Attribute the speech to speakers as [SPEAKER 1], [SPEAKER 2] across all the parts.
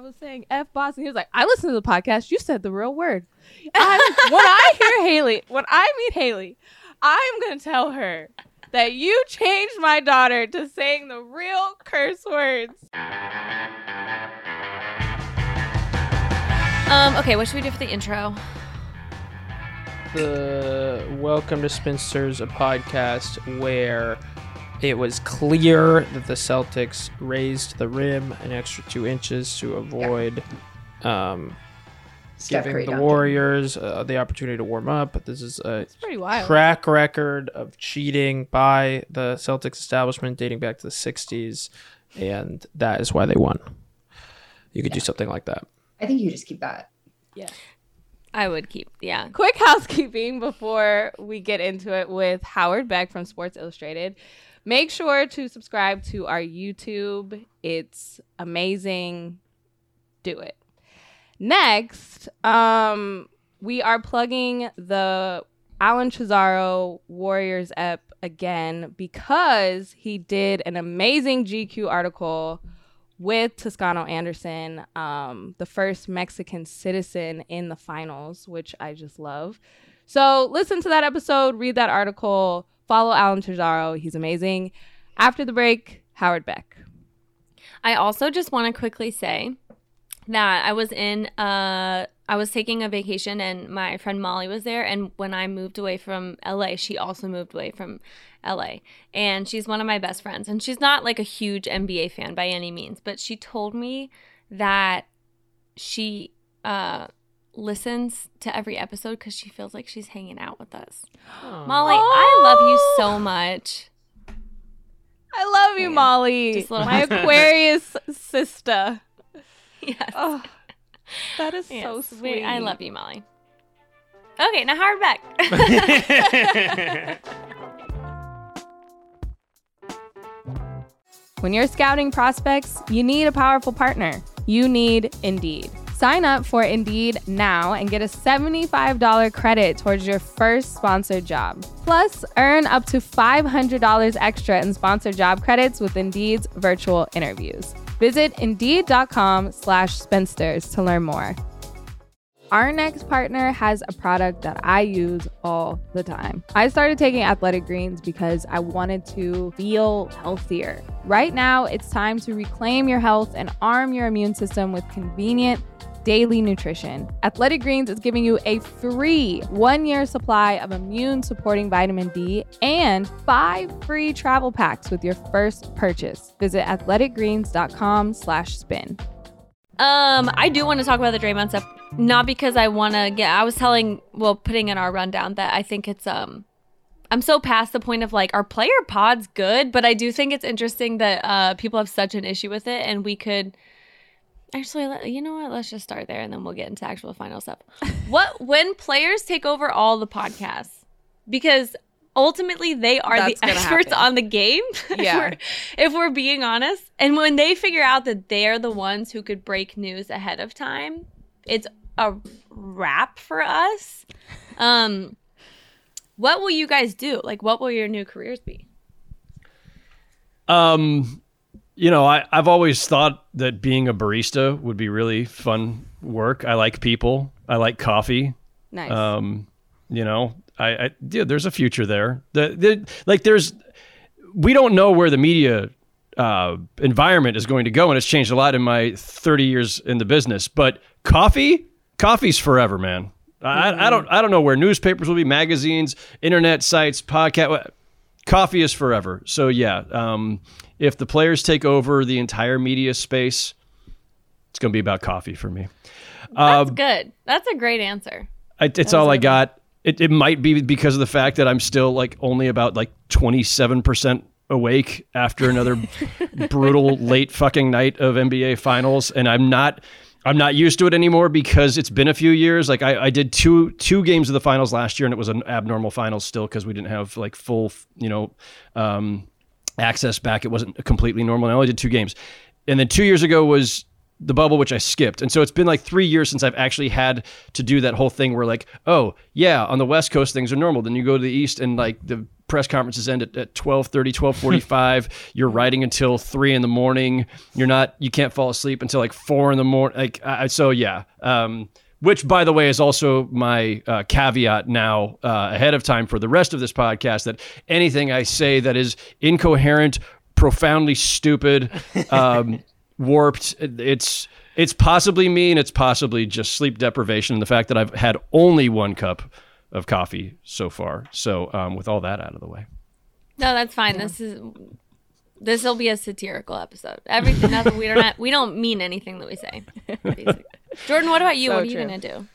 [SPEAKER 1] I was saying F Boston. He was like, I listened to the podcast. You said the real word. I'm, when I hear Haley, when I meet Haley, I'm going to tell her that you changed my daughter to saying the real curse words.
[SPEAKER 2] Um, okay, what should we do for the intro?
[SPEAKER 3] the Welcome to Spinsters, a podcast where it was clear that the Celtics raised the rim an extra two inches to avoid um, giving
[SPEAKER 4] Curry
[SPEAKER 3] the
[SPEAKER 4] dunking.
[SPEAKER 3] Warriors uh, the opportunity to warm up. But this is a
[SPEAKER 1] wild.
[SPEAKER 3] track record of cheating by the Celtics establishment dating back to the 60s, and that is why they won. You could do something like that.
[SPEAKER 4] I think you just keep that. Yeah.
[SPEAKER 2] I would keep, yeah.
[SPEAKER 1] Quick housekeeping before we get into it with Howard Beck from Sports Illustrated. Make sure to subscribe to our YouTube. It's amazing. Do it. Next, um, we are plugging the Alan Cesaro Warriors ep again because he did an amazing GQ article with Toscano Anderson, um, the first Mexican citizen in the finals, which I just love. So listen to that episode, read that article, follow Alan Cesaro. He's amazing. After the break, Howard Beck.
[SPEAKER 2] I also just want to quickly say that I was in uh I was taking a vacation and my friend Molly was there and when I moved away from LA, she also moved away from LA. And she's one of my best friends and she's not like a huge NBA fan by any means, but she told me that she uh listens to every episode cuz she feels like she's hanging out with us. Molly, I love you so much.
[SPEAKER 1] I love you,
[SPEAKER 2] Yeah.
[SPEAKER 1] Molly.
[SPEAKER 2] Just a little
[SPEAKER 1] My Aquarius sister.
[SPEAKER 2] Yes.
[SPEAKER 1] Oh, that is so sweet.
[SPEAKER 2] we- I love you, Molly. Okay, now Howard Beck.
[SPEAKER 1] When you're scouting prospects, you need a powerful partner. You need Indeed. Sign up for Indeed now and get a $75 credit towards your first sponsored job. Plus, earn up to $500 extra in sponsored job credits with Indeed's virtual interviews. Visit Indeed.com slash spinsters to learn more. Our next partner has a product that I use all the time. I started taking athletic greens because I wanted to feel healthier. Right now, it's time to reclaim your health and arm your immune system with convenient daily nutrition. Athletic Greens is giving you a free one year supply of immune supporting vitamin D and five free travel packs with your first purchase. Visit athleticgreens.com slash spin.
[SPEAKER 2] Um, I do want to talk about the Draymond stuff, not because I want to get. I was telling, well, putting in our rundown that I think it's um, I'm so past the point of like are player pod's good, but I do think it's interesting that uh people have such an issue with it, and we could actually, let- you know what? Let's just start there, and then we'll get into actual final stuff. what when players take over all the podcasts because ultimately they are
[SPEAKER 1] That's
[SPEAKER 2] the experts
[SPEAKER 1] happen.
[SPEAKER 2] on the game if
[SPEAKER 1] Yeah.
[SPEAKER 2] we're- if we're being honest and when they figure out that they're the ones who could break news ahead of time it's a wrap for us um what will you guys do like what will your new careers be
[SPEAKER 5] Um, you know, I, I've always thought that being a barista would be really fun work. I like people. I like coffee.
[SPEAKER 1] Nice.
[SPEAKER 5] Um, you know, I, I yeah, there's a future there. The, the like, there's we don't know where the media uh, environment is going to go, and it's changed a lot in my 30 years in the business. But coffee, coffee's forever, man. I, I don't I don't know where newspapers will be, magazines, internet sites, podcast. Coffee is forever. So yeah, um, if the players take over the entire media space, it's going to be about coffee for me.
[SPEAKER 2] that's good that's a great answer
[SPEAKER 5] I, it's all I got. It, it might be because of the fact that I'm still like only about like 27% awake after another brutal late fucking night of NBA finals. And I'm not, I'm not used to it anymore because it's been a few years. Like I, I did two, two games of the finals last year and it was an abnormal finals still because we didn't have like full, you know, um, access back. It wasn't completely normal. I only did two games. And then two years ago was the bubble, which I skipped. And so it's been like three years since I've actually had to do that whole thing where like, oh yeah, on the West Coast things are normal. Then you go to the East and like the press conferences end at, at 12.30 12.45 you're writing until 3 in the morning you're not you can't fall asleep until like 4 in the morning like I, so yeah um, which by the way is also my uh, caveat now uh, ahead of time for the rest of this podcast that anything i say that is incoherent profoundly stupid um, warped it's it's possibly me and it's possibly just sleep deprivation and the fact that i've had only one cup of coffee so far so um, with all that out of the way
[SPEAKER 2] No, that's fine. This is this will be a satirical episode. Everything nothing we don't we don't mean anything that we say. Basically. Jordan, what about you?
[SPEAKER 1] So
[SPEAKER 2] what are you
[SPEAKER 1] true.
[SPEAKER 2] gonna do?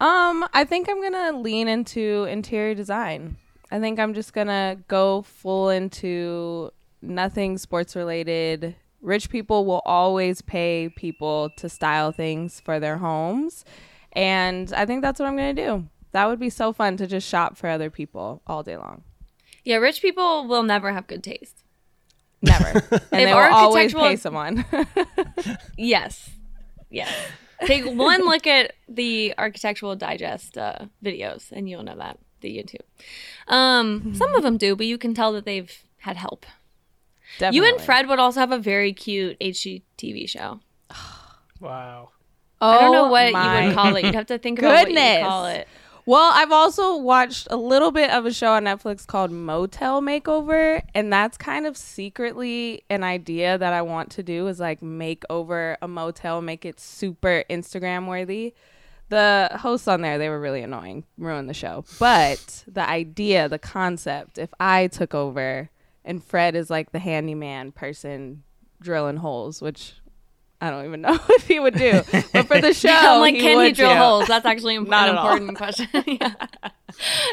[SPEAKER 1] Um, I think I'm gonna lean into interior design. I think I'm just gonna go full into nothing sports related. Rich people will always pay people to style things for their homes. And I think that's what I'm gonna do. That would be so fun to just shop for other people all day long.
[SPEAKER 2] Yeah, rich people will never have good taste.
[SPEAKER 1] Never. And they will always
[SPEAKER 2] architectural-
[SPEAKER 1] pay someone.
[SPEAKER 2] Yes. Yes. Take one look at the Architectural Digest uh, videos, and you'll know that the YouTube. Um, some of them do, but you can tell that they've had help.
[SPEAKER 1] Definitely.
[SPEAKER 2] You and Fred would also have a very cute HGTV show.
[SPEAKER 3] Wow.
[SPEAKER 2] I don't know
[SPEAKER 1] Oh
[SPEAKER 2] what you would call it. You'd have to think about what
[SPEAKER 1] goodness.
[SPEAKER 2] you call it.
[SPEAKER 1] Well, I've also watched a little bit of a show on Netflix called Motel Makeover, and that's kind of secretly an idea that I want to do is like make over a motel, make it super Instagram worthy. The hosts on there, they were really annoying, ruined the show. But the idea, the concept, if I took over and Fred is like the handyman person drilling holes, which I don't even know if he would do. But for the show,
[SPEAKER 2] I'm like,
[SPEAKER 1] he
[SPEAKER 2] can he drill
[SPEAKER 1] do.
[SPEAKER 2] holes? That's actually im-
[SPEAKER 1] Not
[SPEAKER 2] an
[SPEAKER 1] at all.
[SPEAKER 2] important question. yeah,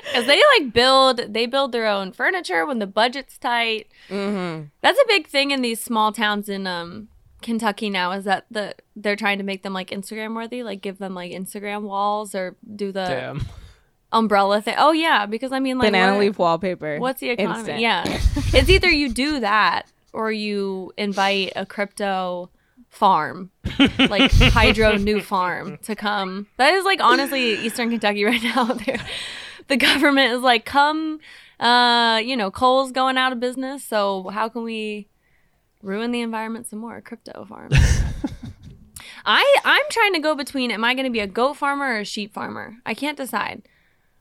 [SPEAKER 2] because they like build, they build their own furniture when the budget's tight.
[SPEAKER 1] Mm-hmm.
[SPEAKER 2] That's a big thing in these small towns in um Kentucky now. Is that the they're trying to make them like Instagram worthy, like give them like Instagram walls or do the
[SPEAKER 3] Damn.
[SPEAKER 2] Umbrella thing. Oh yeah, because I mean like
[SPEAKER 1] Banana
[SPEAKER 2] what-
[SPEAKER 1] leaf wallpaper.
[SPEAKER 2] What's the economy?
[SPEAKER 1] Instant.
[SPEAKER 2] Yeah. it's either you do that or you invite a crypto farm, like Hydro New Farm, to come. That is like honestly Eastern Kentucky right now. There, the government is like, come, uh, you know, coal's going out of business, so how can we ruin the environment some more? Crypto farm. I I'm trying to go between. Am I going to be a goat farmer or a sheep farmer? I can't decide.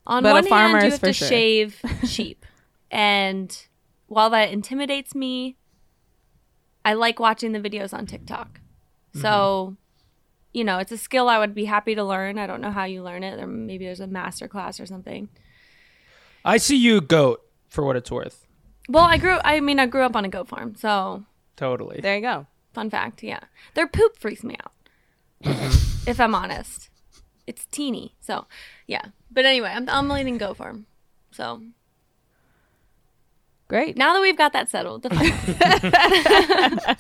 [SPEAKER 2] On
[SPEAKER 1] But a
[SPEAKER 2] one
[SPEAKER 1] farmer
[SPEAKER 2] hand, you
[SPEAKER 1] is
[SPEAKER 2] have
[SPEAKER 1] for
[SPEAKER 2] to
[SPEAKER 1] sure.
[SPEAKER 2] shave sheep, and while that intimidates me, I like watching the videos on TikTok. Mm-hmm. So, you know, it's a skill I would be happy to learn. I don't know how you learn it. Or maybe there's a master class or something.
[SPEAKER 3] I see you goat for what it's worth.
[SPEAKER 2] Well, I grew. I mean, I grew up on a goat farm, so
[SPEAKER 3] Totally.
[SPEAKER 1] There you go.
[SPEAKER 2] fun fact. Yeah, their poop freaks me out. if I'm honest, it's teeny. So, yeah. But anyway, I'm I'm leaning goat farm. So
[SPEAKER 1] Great.
[SPEAKER 2] now that we've got that settled, the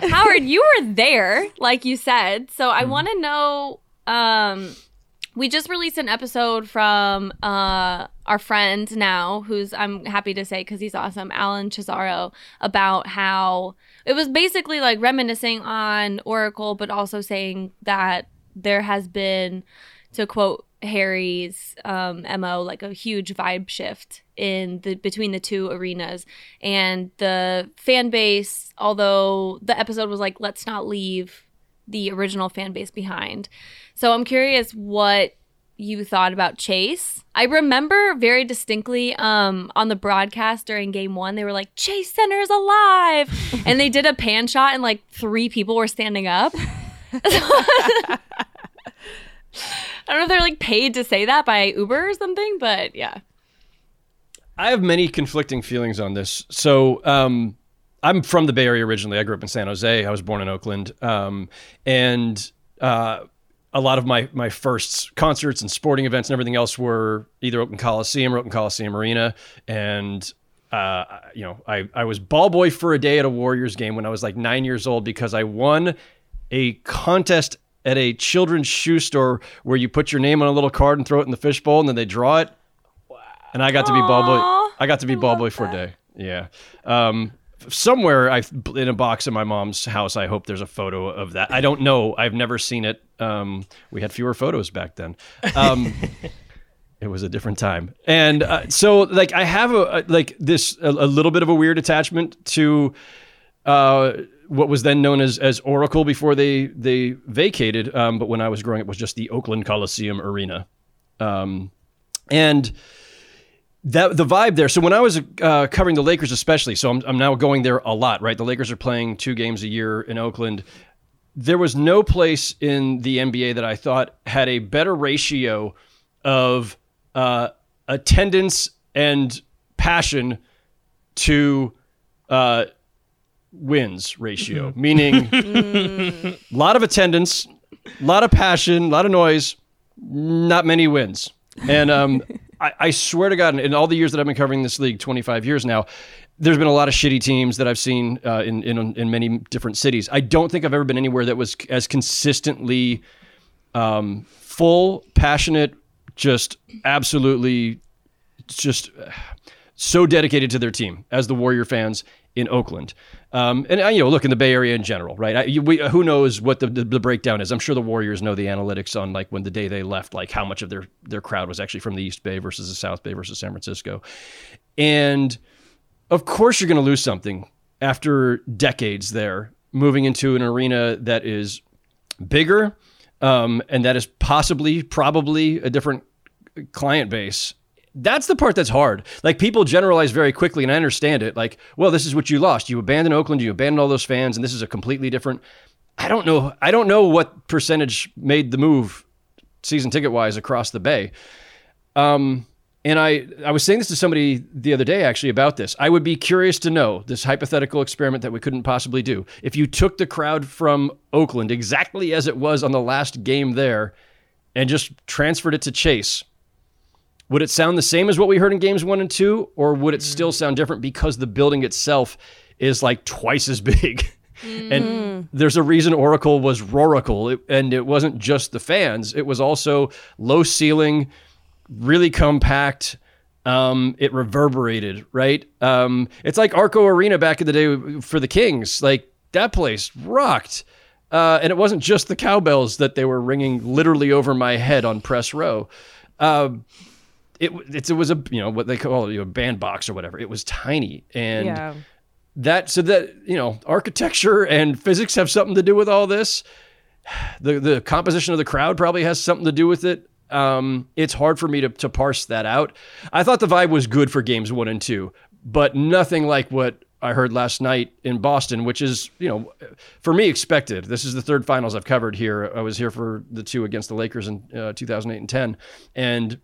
[SPEAKER 2] Howard, you were there, like you said. So I want to know. Um, we just released an episode from uh, our friend now, who's I'm happy to say because he's awesome, Alan Cesaro, about how it was basically like reminiscing on Oracle, but also saying that there has been, to quote Harry's um, mo, like a huge vibe shift in the between the two arenas, and the fan base. Although the episode was like, let's not leave the original fan base behind. So I'm curious what you thought about Chase. I remember very distinctly um, on the broadcast during game one, they were like, Chase Center is alive. and they did a pan shot and like three people were standing up. I don't know if they're like paid to say that by Uber or something, but yeah.
[SPEAKER 5] I have many conflicting feelings on this. So, um, I'm from the Bay Area originally. I grew up in San Jose. I was born in Oakland, um, and uh, a lot of my my first concerts and sporting events and everything else were either Oakland Coliseum or Oakland Coliseum Arena. And uh, you know, I I was ball boy for a day at a Warriors game when I was like nine years old because I won a contest at a children's shoe store where you put your name on a little card and throw it in the fishbowl and then they draw it. Wow. And I got to be ball boy. I got to be
[SPEAKER 2] I
[SPEAKER 5] ball boy for a day. Yeah. Um, somewhere I in a box in my mom's house. I hope there's a photo of that. I don't know. I've never seen it. Um, we had fewer photos back then. Um, It was a different time, and uh, so like I have a, a like this a, a little bit of a weird attachment to uh, what was then known as as Oracle before they they vacated. Um, but when I was growing up, it was just the Oakland Coliseum Arena, um, and that the vibe there. So when I was uh, covering the Lakers, especially, so I'm I'm now going there a lot. Right, the Lakers are playing two games a year in Oakland. There was no place in the NBA that I thought had a better ratio of uh, attendance and passion to uh, wins ratio, meaning a lot of attendance, a lot of passion, a lot of noise, not many wins. And um, I, I swear to God, in all the years that I've been covering this league, 25 years now, there's been a lot of shitty teams that I've seen uh, in, in in many different cities. I don't think I've ever been anywhere that was as consistently um, full, passionate, just absolutely, just uh, so dedicated to their team as the Warrior fans in Oakland. Um, and uh, you know, look in the Bay Area in general, right? I, we, who knows what the, the, the breakdown is? I'm sure the Warriors know the analytics on like when the day they left, like how much of their their crowd was actually from the East Bay versus the South Bay versus San Francisco, and of course you're going to lose something after decades there, moving into an arena that is bigger um, and that is possibly, probably a different client base. That's the part that's hard. Like people generalize very quickly, and I understand it. Like, well, this is what you lost. You abandoned Oakland, you abandoned all those fans, and this is a completely different. I don't know. I don't know what percentage made the move, season ticket wise, across the bay. Um, and I, I was saying this to somebody the other day actually about this. I would be curious to know this hypothetical experiment that we couldn't possibly do. If you took the crowd from Oakland exactly as it was on the last game there and just transferred it to Chase, would it sound the same as what we heard in games one and two, or would it still sound different because the building itself is like twice as big? And there's a reason Oracle was Roracle, and it wasn't just the fans; it was also low ceiling, really compact. Um, it reverberated, right? Um, it's like Arco Arena back in the day for the Kings. Like that place rocked. Uh, and it wasn't just the cowbells that they were ringing literally over my head on press row. Um, it, it's, it was a you know what they call it, a bandbox or whatever. It was tiny and
[SPEAKER 1] yeah.
[SPEAKER 5] that so that you know architecture and physics have something to do with all this. The the composition of the crowd probably has something to do with it. Um, it's hard for me to to parse that out. I thought the vibe was good for games one and two, but nothing like what I heard last night in Boston, which is, you know, for me expected. This is the third finals I've covered here. I was here for the two against the Lakers in uh, 2008 and 10, and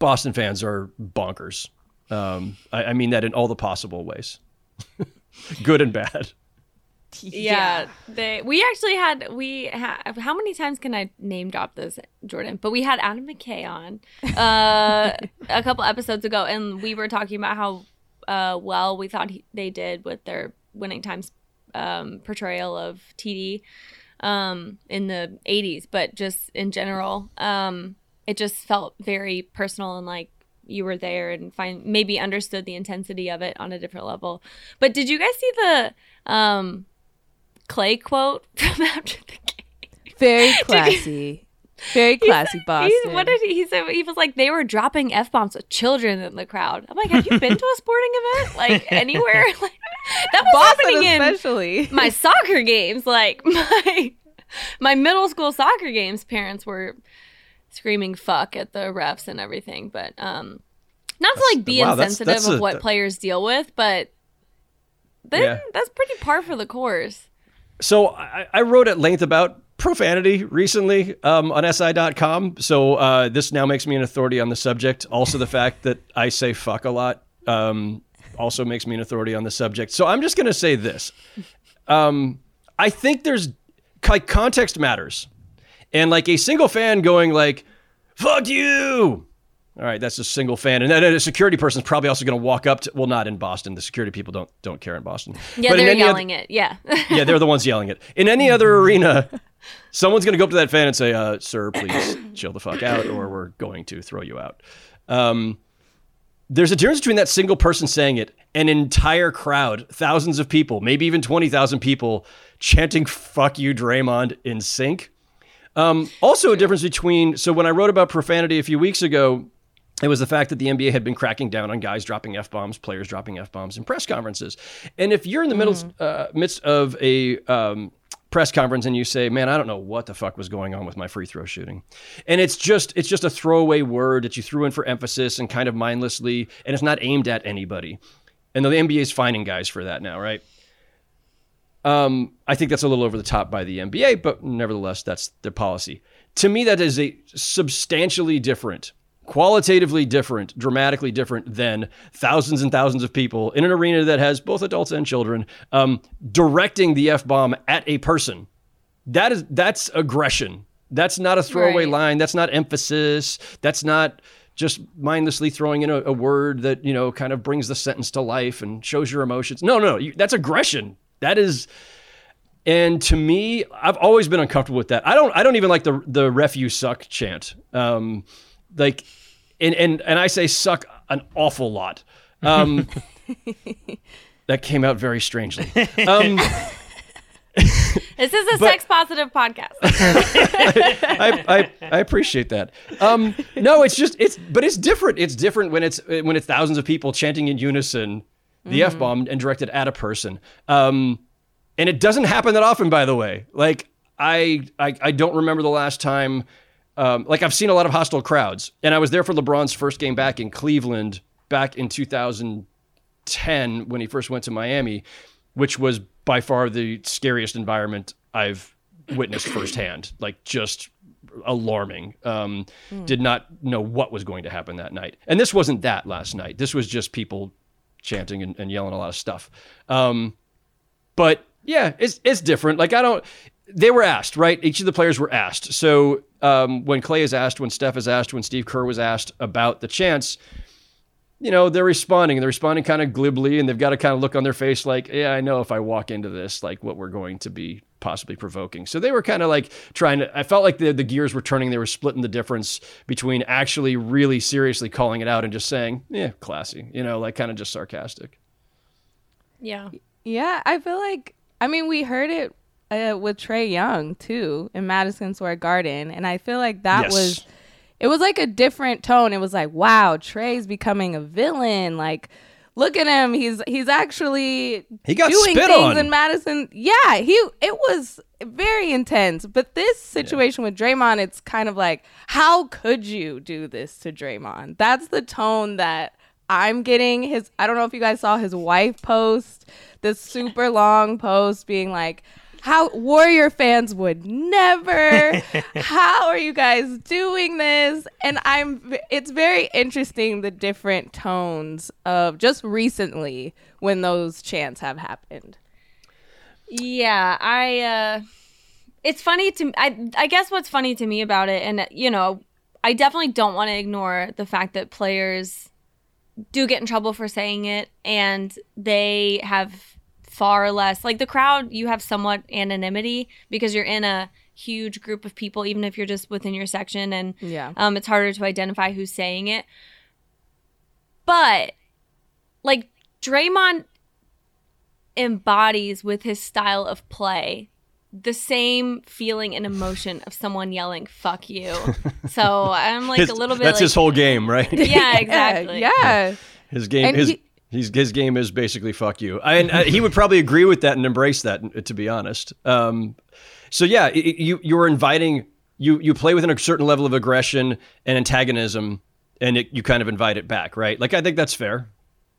[SPEAKER 5] Boston fans are bonkers. Um, I, I mean that in all the possible ways, good and bad.
[SPEAKER 2] Yeah, they we actually had we ha- how many times can I name drop this Jordan? But we had Adam McKay on uh, a couple episodes ago, and we were talking about how uh, well we thought he, they did with their winning times um, portrayal of TD um, in the '80s, but just in general, um, it just felt very personal and like you were there and find maybe understood the intensity of it on a different level. But did you guys see the um Clay quote from after the game?
[SPEAKER 1] Very classy. Very classy,
[SPEAKER 2] He-
[SPEAKER 1] Boston.
[SPEAKER 2] what did he, he say? He was like they were dropping f bombs with children in the crowd. I'm like, have you been to a sporting event like anywhere? Like that was
[SPEAKER 1] Boston
[SPEAKER 2] happening in my soccer games. Like my my middle school soccer games, parents were screaming "fuck" at the refs and everything. But um, not to like be
[SPEAKER 5] wow, that's-
[SPEAKER 2] insensitive
[SPEAKER 5] that's
[SPEAKER 2] of
[SPEAKER 5] a-
[SPEAKER 2] what players deal with, but then
[SPEAKER 5] Yeah.
[SPEAKER 2] that's pretty par for the course.
[SPEAKER 5] So I, I wrote at length about profanity recently um, on SI.com. So uh, this now makes me an authority on the subject. Also, the fact that I say fuck a lot um, also makes me an authority on the subject. So I'm just going to say this. Um, I think there's like context matters, and like a single fan going like "fuck you." All right, that's a single fan, and then a security person's probably also going to walk up to. Well, not in Boston. The security people don't don't care in Boston.
[SPEAKER 2] Yeah,
[SPEAKER 5] But
[SPEAKER 2] they're yelling it. Yeah.
[SPEAKER 5] yeah, they're the ones yelling it. In any other arena, someone's going to go up to that fan and say, uh, "Sir, please chill the fuck out, or we're going to throw you out." Um, there's a difference between that single person saying it an entire crowd, thousands of people, maybe even twenty thousand people, chanting "fuck you, Draymond" in sync. Um, also, a difference between so when I wrote about profanity a few weeks ago, It was the fact that the NBA had been cracking down on guys dropping f bombs, players dropping f bombs in press conferences. And if you're in the middle uh, midst of a um, press conference and you say, "Man, I don't know what the fuck was going on with my free throw shooting," and it's just it's just a throwaway word that you threw in for emphasis and kind of mindlessly, and it's not aimed at anybody. And the NBA is finding guys for that now, right? Um, I think that's a little over the top by the NBA, but nevertheless, that's their policy. To me, that is a substantially different, qualitatively different, dramatically different than thousands and thousands of people in an arena that has both adults and children um, directing the f bomb at a person. That is that's aggression. That's not a throwaway
[SPEAKER 2] Right.
[SPEAKER 5] line. That's not emphasis. That's not just mindlessly throwing in a, a word that you know kind of brings the sentence to life and shows your emotions. No, no, you, that's aggression. That is, and to me, I've always been uncomfortable with that. I don't, I don't even like the the ref you suck chant. Um, like, and and and I say suck an awful lot. Um, that came out very strangely. Um,
[SPEAKER 2] This is a sex positive podcast.
[SPEAKER 5] I, I, I appreciate that. Um, no, it's just it's but it's different. It's different when it's when it's thousands of people chanting in unison the f bomb and directed at a person. Um, and it doesn't happen that often, by the way. Like I I, I don't remember the last time. Um, like I've seen a lot of hostile crowds, and I was there for LeBron's first game back in Cleveland back in 2010 when he first went to Miami, which was by far the scariest environment I've witnessed firsthand. Like just alarming. Um, Did not know what was going to happen that night, and this wasn't that last night. This was just people chanting and, and yelling a lot of stuff. Um, but yeah, it's it's different. Like I don't. They were asked, right? Each of the players were asked. So um, when Clay is asked, when Steph is asked, when Steve Kerr was asked about the chance, you know, they're responding. and They're responding kind of glibly, and they've got to kind of look on their face like, yeah, I know if I walk into this, like what we're going to be possibly provoking. So they were kind of like trying to. I felt like the the gears were turning. They were splitting the difference between actually really seriously calling it out and just saying, yeah, classy. You know, like kind of just sarcastic.
[SPEAKER 2] Yeah.
[SPEAKER 1] Yeah, I feel like I mean we heard it uh, with Trae Young too in Madison Square Garden, and I feel like that
[SPEAKER 5] Yes.
[SPEAKER 1] was it was like a different tone. It was like, wow, Trae's becoming a villain. Like, look at him. He's he's actually
[SPEAKER 5] He got
[SPEAKER 1] doing
[SPEAKER 5] spit
[SPEAKER 1] things
[SPEAKER 5] on.
[SPEAKER 1] in Madison. Yeah, he it was very intense. But this situation with Draymond, it's kind of like, how could you do this to Draymond? That's the tone that I'm getting. His I don't know if you guys saw his wife post this super long post being like. How Warrior fans would never. How are you guys doing this? And I'm. It's very interesting the different tones of just recently when those chants have happened.
[SPEAKER 2] Yeah, I uh it's funny to I I guess what's funny to me about it and you know, I definitely don't want to ignore the fact that players do get in trouble for saying it and they have far less like the crowd you have somewhat anonymity because you're in a huge group of people even if you're just within your section and
[SPEAKER 1] Yeah.
[SPEAKER 2] um it's harder to identify who's saying it but like Draymond embodies with his style of play the same feeling and emotion of someone yelling "fuck you." So I'm like
[SPEAKER 5] His-
[SPEAKER 2] a little bit.
[SPEAKER 5] That's
[SPEAKER 2] like,
[SPEAKER 5] his whole game, right?
[SPEAKER 2] Yeah, exactly.
[SPEAKER 1] Yeah. yeah.
[SPEAKER 5] His game,
[SPEAKER 1] And
[SPEAKER 5] his,
[SPEAKER 1] he-
[SPEAKER 5] he's, his game is basically fuck you. I, and uh, he would probably agree with that and embrace that, to be honest. Um, so yeah, you you're inviting you you play within a certain level of aggression and antagonism, and it, you kind of invite it back, right? Like I think that's fair.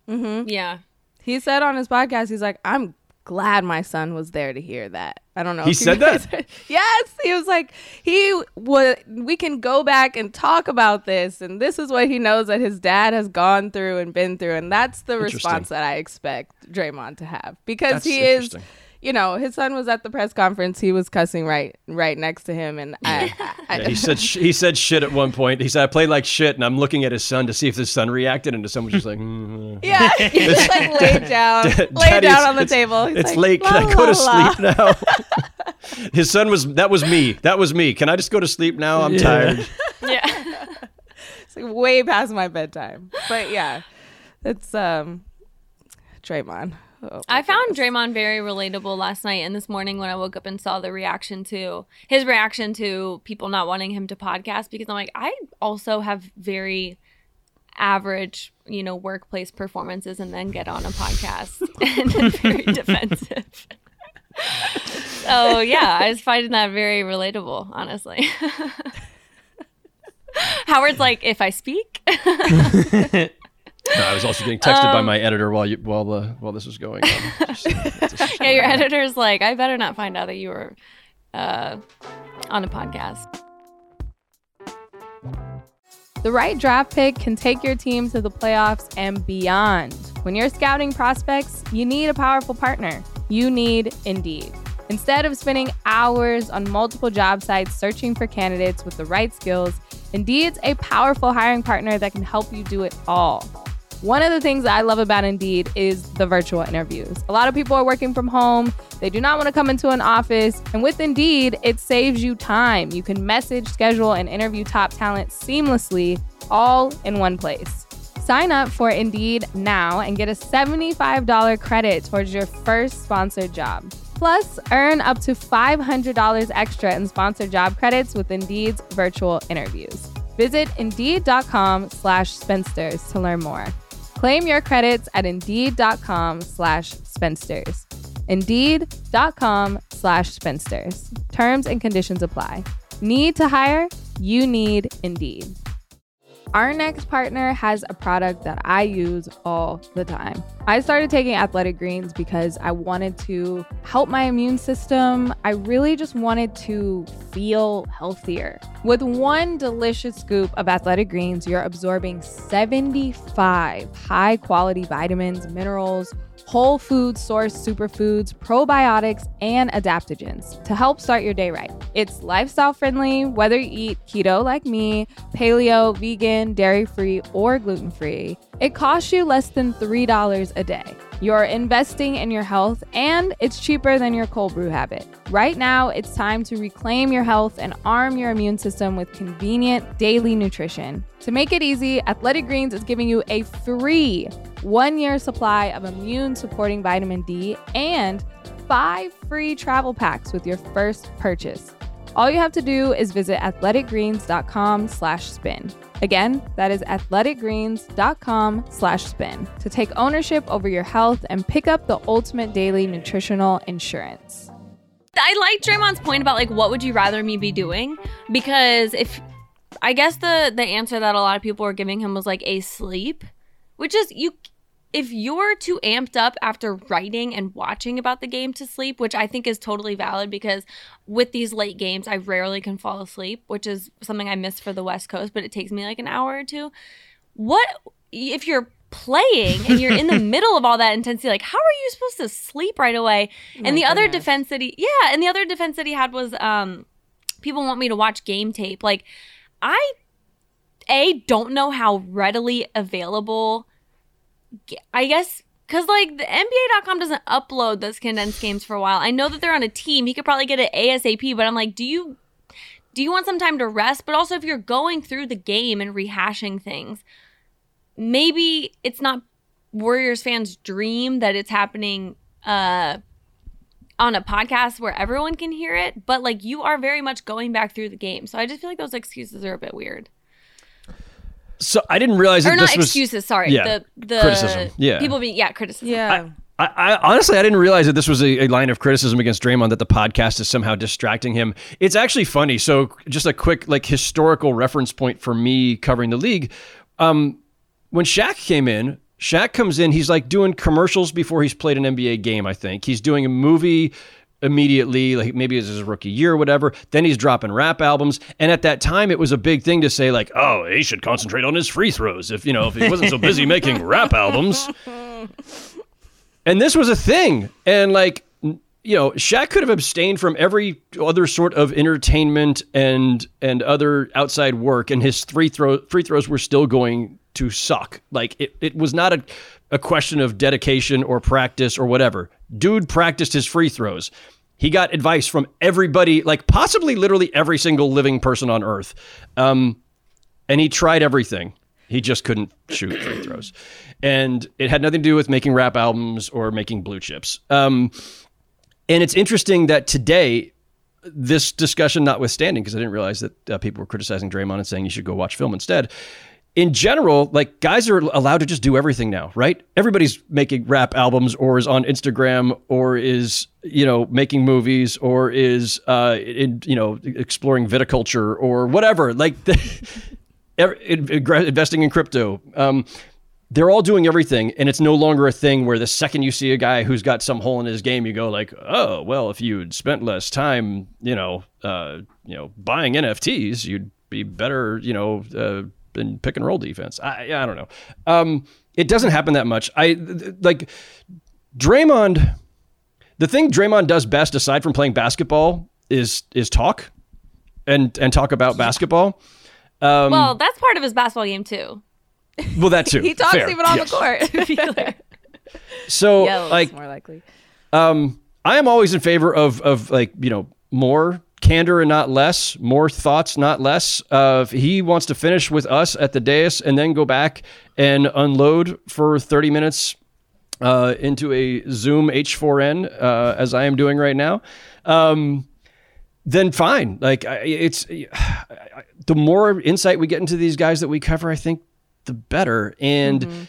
[SPEAKER 2] Yeah.
[SPEAKER 1] He said on his podcast, he's like, I'm glad my son was there to hear that. I don't know.
[SPEAKER 5] He
[SPEAKER 1] if
[SPEAKER 5] said that?
[SPEAKER 1] yes. He was like, he would, we can go back and talk about this. And this is what he knows that his dad has gone through and been through. And that's the response that I expect Draymond to have because
[SPEAKER 5] That's
[SPEAKER 1] he is.
[SPEAKER 5] Interesting.
[SPEAKER 1] You know, his son was at the press conference. He was cussing right, right next to him, and I, I,
[SPEAKER 5] Yeah, he said sh- he said shit at one point. He said I played like shit, and I'm looking at his son to see if his son reacted, and his son was just like, mm,
[SPEAKER 1] yeah, he just like laid down,
[SPEAKER 5] Dad-
[SPEAKER 1] laid
[SPEAKER 5] Daddy,
[SPEAKER 1] down on the
[SPEAKER 5] it's-
[SPEAKER 1] table. He's
[SPEAKER 5] it's
[SPEAKER 1] like,
[SPEAKER 5] late. Can
[SPEAKER 1] "La,
[SPEAKER 5] I go to
[SPEAKER 1] la, la."
[SPEAKER 5] sleep now? His son was that was me. That was me. Can I just go to sleep now? I'm tired.
[SPEAKER 2] Yeah.
[SPEAKER 1] It's like way past my bedtime. But yeah, it's um Draymond. Oh,
[SPEAKER 2] I found Draymond very relatable last night and this morning when I woke up and saw the reaction to his reaction to people not wanting him to podcast because I'm like, I also have very average, you know, workplace performances and then get on a podcast and very defensive. so yeah, I was finding that very relatable, honestly. Howard's like, if I speak.
[SPEAKER 5] No, I was also getting texted by
[SPEAKER 2] Um,
[SPEAKER 5] my editor while you while the while this was going on. Just- just-
[SPEAKER 2] yeah, your editor's like, I better not find out that you were uh, on a podcast.
[SPEAKER 1] The right draft pick can take your team to the playoffs and beyond. When you're scouting prospects, you need a powerful partner. You need Indeed. Instead of spending hours on multiple job sites searching for candidates with the right skills, Indeed's a powerful hiring partner that can help you do it all. One of the things I love about Indeed is the virtual interviews. A lot of people are working from home. They do not want to come into an office. And with Indeed, it saves you time. You can message, schedule, and interview top talent seamlessly, all in one place. Sign up for Indeed now and get a $75 credit towards your first sponsored job. Plus, earn up to $500 extra in sponsored job credits with Indeed's virtual interviews. Visit Indeed.com slash spinsters to learn more. Claim your credits at Indeed.com slash spinsters. Indeed.com slash spinsters. Terms and conditions apply. Need to hire? You need Indeed. Our next partner has a product that I use all the time. I started taking athletic greens because I wanted to help my immune system. I really just wanted to feel healthier. With one delicious scoop of athletic greens, you're absorbing 75 high quality vitamins, minerals, whole food source superfoods, probiotics, and adaptogens to help start your day right. It's lifestyle friendly, whether you eat keto like me, paleo, vegan, dairy free, or gluten free. It costs you less than $3 a day. You're investing in your health, and it's cheaper than your cold brew habit. Right now, it's time to reclaim your health and arm your immune system with convenient daily nutrition. To make it easy, Athletic Greens is giving you a free one year supply of immune supporting vitamin D and five free travel packs with your first purchase. All you have to do is visit athleticgreens.com slash spin. Again, that is athleticgreens.com slash spin to take ownership over your health and pick up the ultimate daily nutritional insurance.
[SPEAKER 2] I like Draymond's point about like what would you rather me be doing? Because if I guess the the answer that a lot of people were giving him was like a sleep, which is you if you're too amped up after writing and watching about the game to sleep, which I think is totally valid because with these late games, I rarely can fall asleep, which is something I miss for the West Coast, but it takes me like an hour or two. What if you're playing and you're in the middle of all that intensity? Like, how are you supposed to sleep right away? and the other defense that he, yeah, and the other defense that he had was, um, people want me to watch game tape. Like, I, a don't know how readily available I guess because like the NBA.com doesn't upload those condensed games for a while. I know that they're on a team. He could probably get it ASAP, but I'm like, do you do you want some time to rest? But also, if you're going through the game and rehashing things, maybe it's not Warriors fans' dream that it's happening uh on a podcast where everyone can hear it, but like you are very much going back through the game. So I just feel like those excuses are a bit weird.
[SPEAKER 5] So I didn't realize that
[SPEAKER 2] Or not
[SPEAKER 5] this was
[SPEAKER 2] excuses, sorry.
[SPEAKER 5] yeah,
[SPEAKER 2] the the
[SPEAKER 5] criticism. Yeah.
[SPEAKER 2] People being yeah, criticism.
[SPEAKER 1] Yeah.
[SPEAKER 5] I, I honestly I didn't realize that this was a, a line of criticism against Draymond that the podcast is somehow distracting him. It's actually funny. So just a quick like historical reference point for me covering the league. Um, when Shaq came in, Shaq comes in. He's like doing commercials before he's played an NBA game. I think he's doing a movie immediately, like maybe it's his rookie year or whatever. Then he's dropping rap albums. And at that time, it was a big thing to say, like, oh, he should concentrate on his free throws if, you know, if he wasn't so busy making rap albums. And this was a thing. And like, you know, Shaq could have abstained from every other sort of entertainment and and other outside work, and his free throw free throws were still going to suck. Like it, it was not a, a question of dedication or practice or whatever. Dude practiced his free throws. He got advice from everybody, like possibly literally every single living person on earth. Um, and he tried everything. He just couldn't shoot free throws, and it had nothing to do with making rap albums or making blue chips. Um, and it's interesting that today, this discussion notwithstanding, because I didn't realize that uh, people were criticizing Draymond and saying you should go watch film instead. In general, like guys are allowed to just do everything now, right? Everybody's making rap albums or is on Instagram or is, you know, making movies or is, uh, in, you know, exploring viticulture or whatever. Like, investing in crypto. Um, they're all doing everything and it's no longer a thing where the second you see a guy who's got some hole in his game you go like oh well if you'd spent less time you know uh, you know buying nfts you'd be better you know uh, in pick and roll defense i i don't know um, it doesn't happen that much i th- like Draymond the thing Draymond does best aside from playing basketball is is talk and and talk about basketball um,
[SPEAKER 2] well, that's part of his basketball game too.
[SPEAKER 5] well, that too.
[SPEAKER 1] he talks
[SPEAKER 5] Fair.
[SPEAKER 1] even on
[SPEAKER 5] Yes.
[SPEAKER 1] the court.
[SPEAKER 2] To be clear.
[SPEAKER 5] So
[SPEAKER 1] Yells
[SPEAKER 5] like
[SPEAKER 1] more likely.
[SPEAKER 5] um I am always in favor of of like, you know, more candor and not less, more thoughts, not less. If he wants to finish with us at the dais and then go back and unload for 30 minutes uh, into a Zoom H4n uh, as I am doing right now. Um then fine. Like it's the more insight we get into these guys that we cover, I think the better. And w-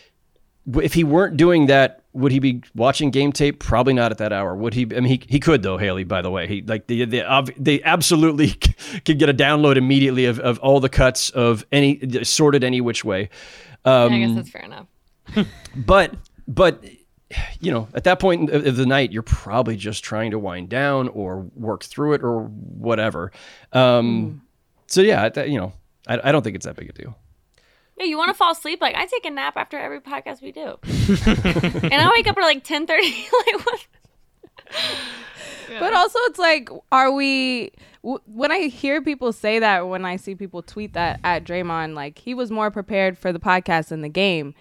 [SPEAKER 5] if he weren't doing that, would he be watching game tape? Probably not at that hour. Would he? I mean, he, he could though. Haley, by the way, he like they they, they absolutely could get a download immediately of, of all the cuts of any sorted any which way. Um,
[SPEAKER 2] I guess that's fair enough.
[SPEAKER 5] but but you know at that point of the night you're probably just trying to wind down or work through it or whatever um so yeah that, you know I, I don't think it's that big a deal
[SPEAKER 2] Yeah, you want to fall asleep? Like I take a nap after every podcast we do, and I wake up at like ten thirty. like what?
[SPEAKER 1] But also, it's like, are we? W- when I hear people say that, when I see people tweet that at Draymond, like he was more prepared for the podcast than the game.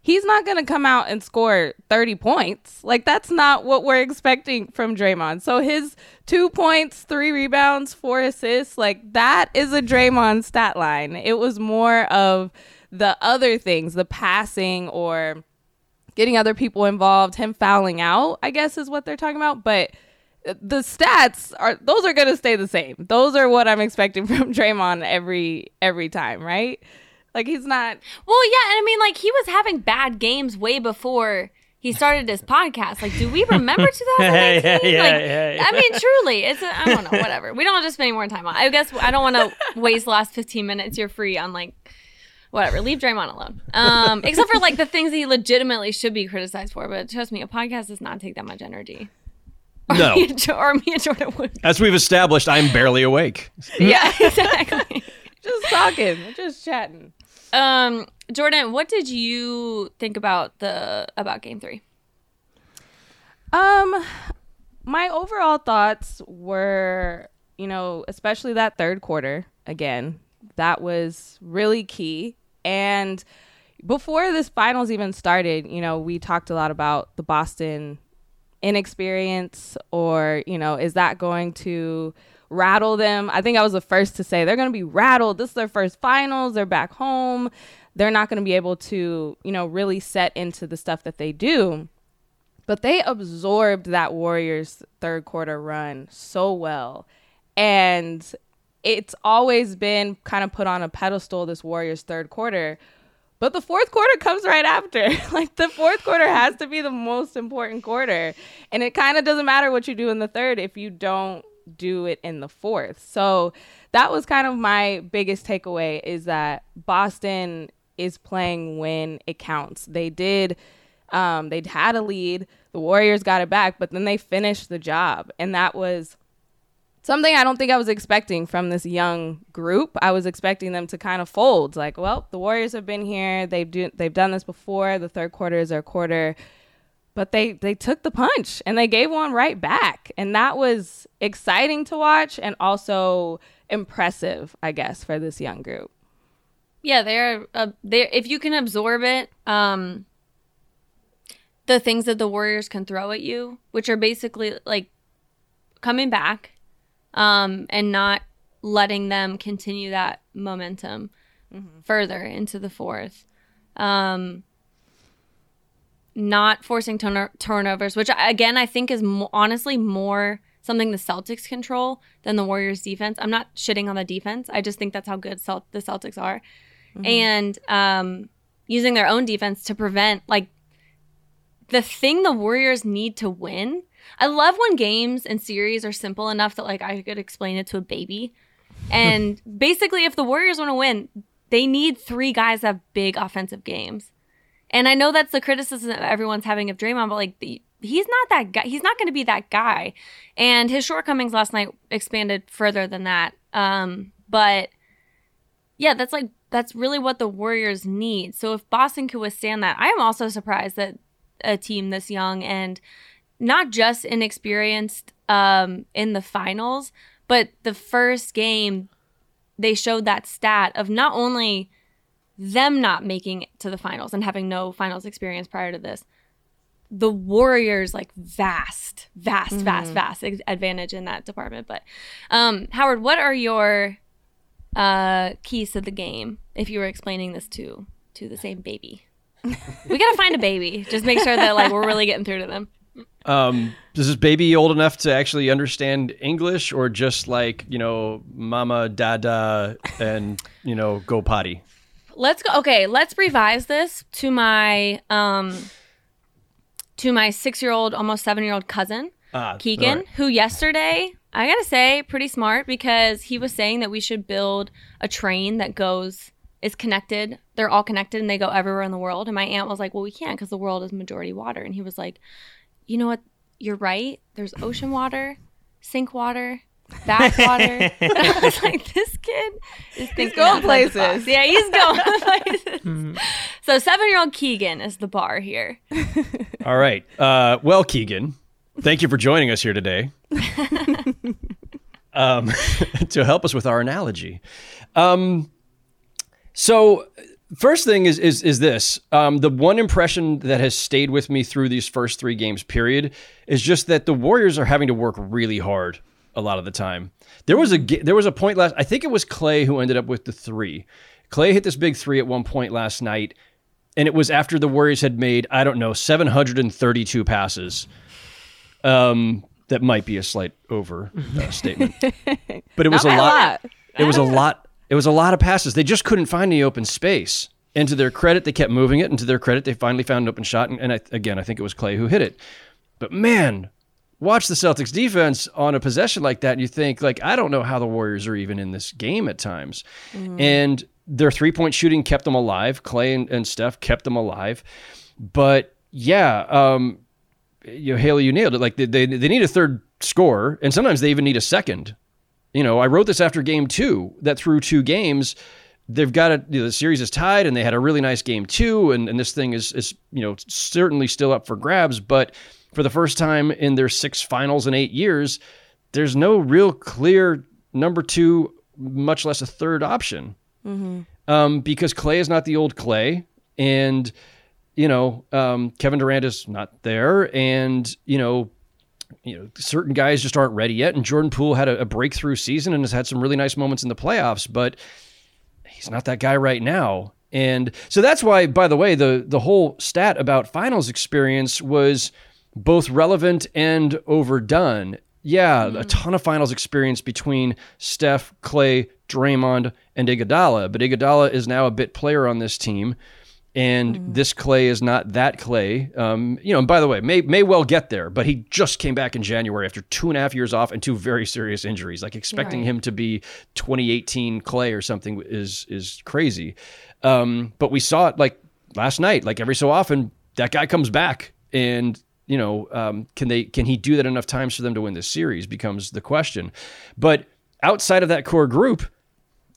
[SPEAKER 1] He's not going to come out and score 30 points. Like, that's not what we're expecting from Draymond. So, his two points, three rebounds, four assists, like, that is a Draymond stat line. It was more of the other things, the passing or getting other people involved, him fouling out, I guess is what they're talking about. But the stats are those are going to stay the same. Those are what I'm expecting from Draymond every every time, right? Like he's not
[SPEAKER 2] Well, yeah, and I mean, like he was having bad games way before he started his podcast. Like, do we remember 2019?
[SPEAKER 3] Hey, hey,
[SPEAKER 2] like,
[SPEAKER 3] hey.
[SPEAKER 2] I mean, truly, it's a, I don't know, whatever. We don't have to spend any more time on. I guess I don't want to waste the last 15 minutes. You're free on like. Whatever, leave Draymond alone. Um, except for like the things that he legitimately should be criticized for. But trust me, a podcast does not take that much energy.
[SPEAKER 5] no
[SPEAKER 2] Me and or me and Jordan would.
[SPEAKER 5] as we've established i'm barely awake
[SPEAKER 2] Yeah, exactly.
[SPEAKER 1] just talking, just chatting.
[SPEAKER 2] Um, Jordan, what did you think about the about Game Three?
[SPEAKER 1] Um, my overall thoughts were, you know, especially that third quarter again, that was really key. And before this finals even started, you know, we talked a lot about the Boston inexperience or, you know, is that going to rattle them? I think I was the first to say they're going to be rattled. This is their first finals. They're back home. They're not going to be able to, you know, really set into the stuff that they do. But they absorbed that Warriors third quarter run so well. And it's always been kind of put on a pedestal, this Warriors third quarter. But the fourth quarter comes right after. like the fourth quarter has to be the most important quarter. And it kind of doesn't matter what you do in the third if you don't do it in the fourth. So that was kind of my biggest takeaway is that Boston is playing when it counts. They did um, they'd had a lead. The Warriors got it back, but then they finished the job. And that was something I don't think I was expecting from this young group. I was expecting them to kind of fold. Like, well, the Warriors have been here. They've do, they've done this before. The third quarter is their quarter. But they they took the punch and they gave one right back. And that was exciting to watch and also impressive, I guess, for this young group.
[SPEAKER 2] Yeah, they're uh, they if you can absorb it, um, the things that the Warriors can throw at you, which are basically like coming back, um, and not letting them continue that momentum further into the fourth. Um, not forcing turn- turnovers, which again I think is mo- honestly more something the Celtics control than the Warriors defense. I'm not shitting on the defense. I just think that's how good Celt- the Celtics are. and um, using their own defense to prevent like the thing the Warriors need to win. I love when games and series are simple enough that like I could explain it to a baby. And basically, if the Warriors want to win, they need three guys that have big offensive games. And I know that's the criticism that everyone's having of Draymond, but like the, he's not that guy. He's not going to be that guy. And his shortcomings last night expanded further than that. Um, but yeah, that's like that's really what the Warriors need. So if Boston could withstand that, I am also surprised that a team this young and not just inexperienced um, in the finals, but the first game they showed that stat of not only them not making it to the finals and having no finals experience prior to this, the Warriors like vast, vast, vast, vast advantage in that department. But um, Howard, what are your uh, keys to the game if you were explaining this to to the same baby? we gotta find a baby. Just make sure that like we're really getting through to them.
[SPEAKER 5] Um, is this baby old enough to actually understand English, or just like you know, mama, dada, and you know, go potty?
[SPEAKER 2] Let's go. Okay, let's revise this to my um to my six year old, almost seven year old cousin
[SPEAKER 5] Ah,
[SPEAKER 2] Keegan,
[SPEAKER 5] right.
[SPEAKER 2] who yesterday I gotta say pretty smart because he was saying that we should build a train that goes is connected. They're all connected and they go everywhere in the world. And my aunt was like, "Well, we can't because the world is majority water." And he was like, "You know what? You're right. There's ocean water, sink water." Backwater. and I was like, this kid is thinking
[SPEAKER 1] going
[SPEAKER 2] outside the
[SPEAKER 1] places.
[SPEAKER 2] Yeah, he's going places. So seven year old Keegan is the bar here.
[SPEAKER 5] All right. Uh, well, Keegan, thank you for joining us here today um, to help us with our analogy. Um, so, first thing is is is this: um, the one impression that has stayed with me through these first three games. Period is just that the Warriors are having to work really hard a lot of the time. There was a there was a point last. I think it was Klay who ended up with the three. Klay hit this big three at one point last night and it was after the Warriors had made I don't know 732 passes. Um, that might be a slight over uh, statement, but it was
[SPEAKER 1] Not
[SPEAKER 5] a
[SPEAKER 1] by a
[SPEAKER 5] lot.
[SPEAKER 1] lot.
[SPEAKER 5] It was a lot. It was a lot of passes. They just couldn't find any open space. And to their credit, they kept moving it. And to their credit, they finally found an open shot. And, and I, again, I think it was Klay who hit it. But man, watch the Celtics defense on a possession like that, and you think like I don't know how the Warriors are even in this game at times. And their three point shooting kept them alive. Klay and, and Steph kept them alive. But yeah, um, you know, Haley, you nailed it. Like they, they they need a third scorer, and sometimes they even need a second. You know, I wrote this after game two that through two games, they've got a, you know, the series is tied and they had a really nice game two. And, and this thing is, is, you know, certainly still up for grabs. But for the first time in their six finals in eight years, there's no real clear number two, much less a third option. Um, because Klay is not the old Klay. And, you know, um, Kevin Durant is not there. And, you know, you know, certain guys just aren't ready yet. And Jordan Poole had a, a breakthrough season and has had some really nice moments in the playoffs, but he's not that guy right now. And so that's why, by the way, the the whole stat about finals experience was both relevant and overdone. Yeah, a mm-hmm. ton of finals experience between Steph, Klay, Draymond, and Iguodala. But Iguodala is now a bit player on this team, and this Klay is not that Klay. Um, you know, and by the way, may may well get there, but he just came back in January after two and a half years off and two very serious injuries. Like expecting
[SPEAKER 4] Right.
[SPEAKER 5] him to be 2018 Klay or something is is crazy. Um, but we saw it like last night. Like every so often, that guy comes back, and you know, um, can they can he do that enough times for them to win this series? Becomes the question. But outside of that core group,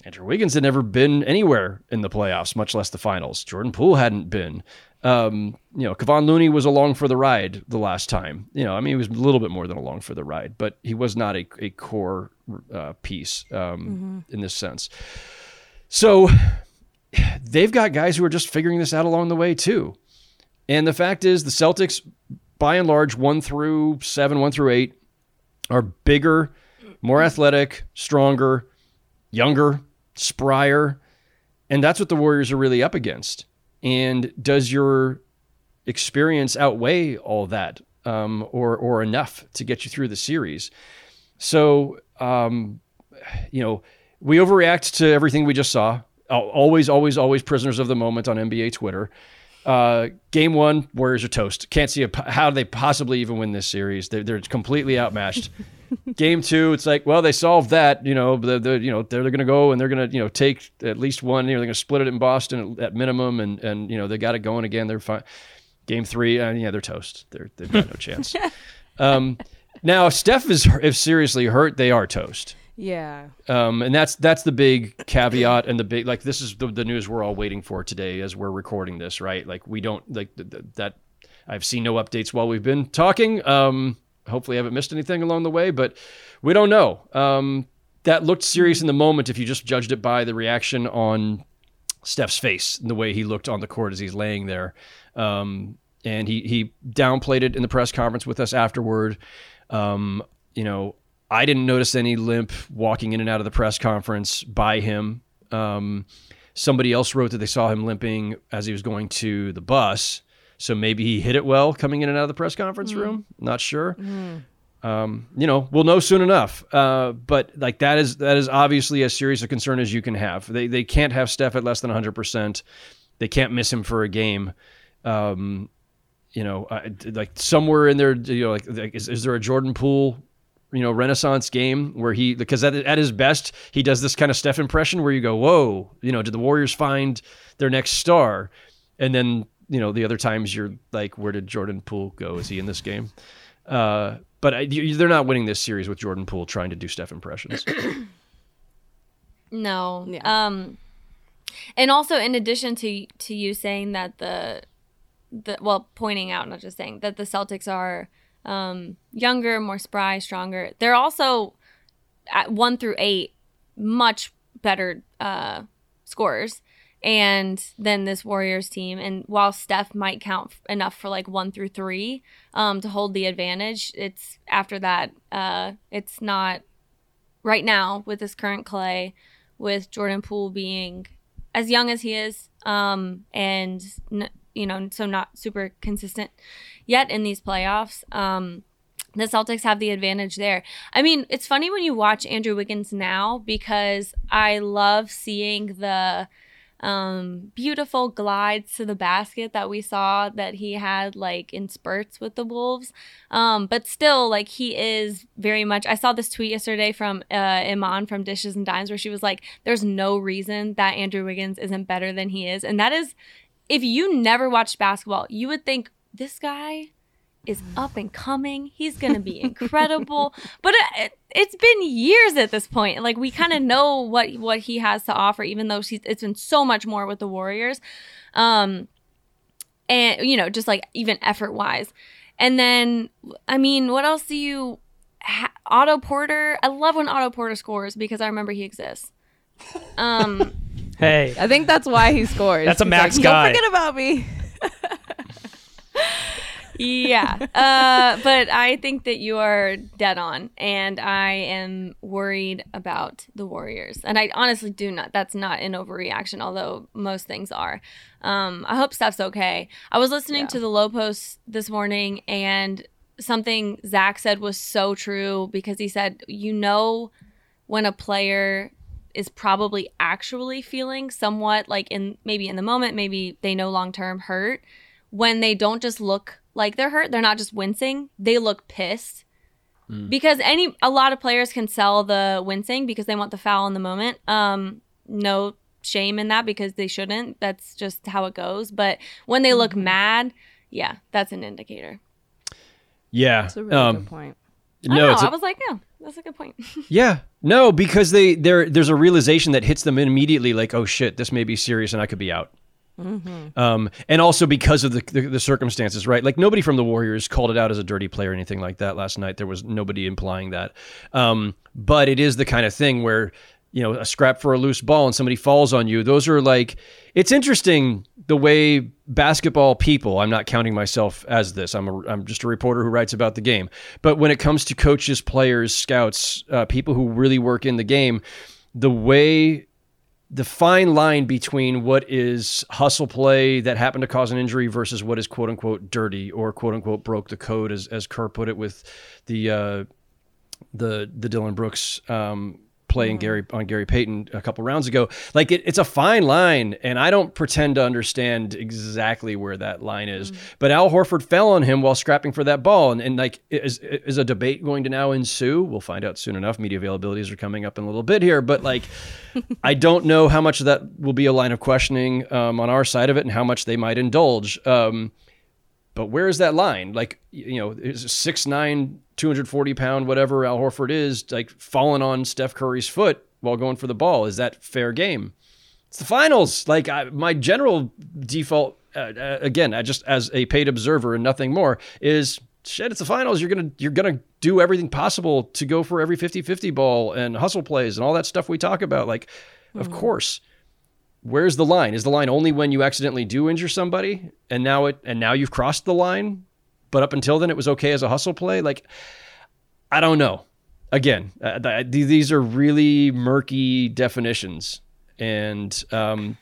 [SPEAKER 5] Andrew Wiggins had never been anywhere in the playoffs, much less the finals. Jordan Poole hadn't been. Um, you know, Kevon Looney was along for the ride the last time. You know, I mean, he was a little bit more than along for the ride, but he was not a, a core uh, piece um, in this sense. So they've got guys who are just figuring this out along the way too. And the fact is, the Celtics, by and large, one through seven, one through eight, are bigger, more athletic, stronger, younger, sprier. And that's what the Warriors are really up against. And does your experience outweigh all that um, or, or enough to get you through the series? So, um, you know, we overreact to everything we just saw. always, always, always prisoners of the moment on NBA Twitter. Uh, game one, Warriors are toast. Can't see a, how they possibly even win this series. They're, they're completely outmatched. game two, it's like, well, they solved that. You know, the, the you know they're, they're going to go and they're going to you know take at least one. You know, they're going to split it in Boston at, at minimum, and and you know they got it going again. They're fine. Game three, uh, yeah, they're toast. They're they've got no chance. Um, now, if Steph is if seriously hurt, they are toast.
[SPEAKER 1] Yeah.
[SPEAKER 5] Um, and that's that's the big caveat and the big like this is the, the news we're all waiting for today as we're recording this, right? Like we don't like th- th- that. I've seen no updates while we've been talking. Um, hopefully, I haven't missed anything along the way, but we don't know. Um, that looked serious in the moment if you just judged it by the reaction on Steph's face and the way he looked on the court as he's laying there. Um, and he he downplayed it in the press conference with us afterward. Um, you know, I didn't notice any limp walking in and out of the press conference by him. Um, somebody else wrote that they saw him limping as he was going to the bus. So maybe he hit it well coming in and out of the press conference room. Not sure. Um, you know, we'll know soon enough. Uh, but like that is that is obviously as serious a concern as you can have. They they can't have Steph at less than 100. percent They can't miss him for a game. Um, you know, I, like somewhere in there, you know, like, like is, is there a Jordan Poole, you know, Renaissance game where he because at, at his best he does this kind of Steph impression where you go, whoa, you know, did the Warriors find their next star? And then you know the other times you're like, where did Jordan Poole go? Is he in this game? Uh, but I, you, they're not winning this series with Jordan Poole trying to do Steph impressions.
[SPEAKER 2] No.
[SPEAKER 1] Yeah.
[SPEAKER 2] Um and also in addition to to you saying that the the well pointing out not just saying that the Celtics are um younger, more spry, stronger. They're also at 1 through 8 much better uh scorers and then this Warriors team and while Steph might count enough for like 1 through 3 um to hold the advantage, it's after that uh it's not right now with this current Klay with Jordan Poole being as young as he is, um, and n- you know, so not super consistent yet in these playoffs. Um, the Celtics have the advantage there. I mean, it's funny when you watch Andrew Wiggins now because I love seeing the um, beautiful glides to the basket that we saw that he had like in spurts with the Wolves. Um, but still, like he is very much. I saw this tweet yesterday from uh, Iman from Dishes and Dimes where she was like, "There's no reason that Andrew Wiggins isn't better than he is," and that is, if you never watched basketball, you would think this guy is up and coming. He's going to be incredible. but it, it's been years at this point. Like we kind of know what what he has to offer, even though she's, it's been so much more with the Warriors. Um, and you know, just like even effort wise. And then, I mean, what else do you? Ha- Otto Porter. I love when Otto Porter scores because I remember he exists. Um,
[SPEAKER 3] Hey,
[SPEAKER 1] I think that's why he scores.
[SPEAKER 3] That's a
[SPEAKER 1] He's
[SPEAKER 3] max
[SPEAKER 1] like,
[SPEAKER 3] guy."
[SPEAKER 1] Don't forget about me.
[SPEAKER 2] yeah. Uh, but I think that you are dead on, and I am worried about the Warriors. And I honestly do not. That's not an overreaction, although most things are. Um, I hope Steph's okay. I was listening
[SPEAKER 1] Yeah.
[SPEAKER 2] to the Lowe Post this morning, and something Zach said was so true because he said, "You know, when a player." is probably actually feeling somewhat like in maybe in the moment maybe they know long term hurt when they don't just look like they're hurt, they're not just wincing, they look pissed. Because any a lot of players can sell the wincing because they want the foul in the moment. Um no shame in that because they shouldn't. That's just how it goes. But when they look mad, yeah, that's an indicator.
[SPEAKER 5] yeah.
[SPEAKER 1] That's a really
[SPEAKER 5] um,
[SPEAKER 1] good point.
[SPEAKER 2] I
[SPEAKER 5] no,
[SPEAKER 2] know.
[SPEAKER 5] it's a-
[SPEAKER 2] I was like, yeah, that's a good point.
[SPEAKER 5] Yeah. No, because they there there's a realization that hits them immediately like, oh shit, this may be serious and I could be out. Um, and also because of the, the the circumstances, right? Like nobody from the Warriors called it out as a dirty play or anything like that last night. There was nobody implying that. Um, but it is the kind of thing where you know a scrap for a loose ball and somebody falls on you. Those are like it's interesting the way basketball people. I'm not counting myself as this. I'm a I'm just a reporter who writes about the game. But when it comes to coaches, players, scouts, uh, people who really work in the game, the way the fine line between what is hustle play that happened to cause an injury versus what is quote unquote dirty or quote unquote broke the code, as as Kerr put it with the uh, the the Dillon Brooks um, playing Gary on Gary Payton a couple rounds ago. Like it, it's a fine line, and I don't pretend to understand exactly where that line is. But Al Horford fell on him while scrapping for that ball, and, and like is is a debate going to now ensue? We'll find out soon enough. Media availabilities are coming up in a little bit here, but like I don't know how much of that will be a line of questioning um, on our side of it, and how much they might indulge. Um, but where is that line? Like, you know, is six nine, 240 pound, whatever Al Horford is, like falling on Steph Curry's foot while going for the ball. Is that fair game? It's the finals. Like I, my general default, uh, uh, again, I just as a paid observer and nothing more, is shit. It's the finals. You're gonna you're gonna do everything possible to go for every 50-50 ball and hustle plays and all that stuff we talk about. Like, of course where's the line? Is the line only when you accidentally do injure somebody and now it and now you've crossed the line? But up until then, it was okay as a hustle play. Like, I don't know. Again, uh, th- these are really murky definitions, and um,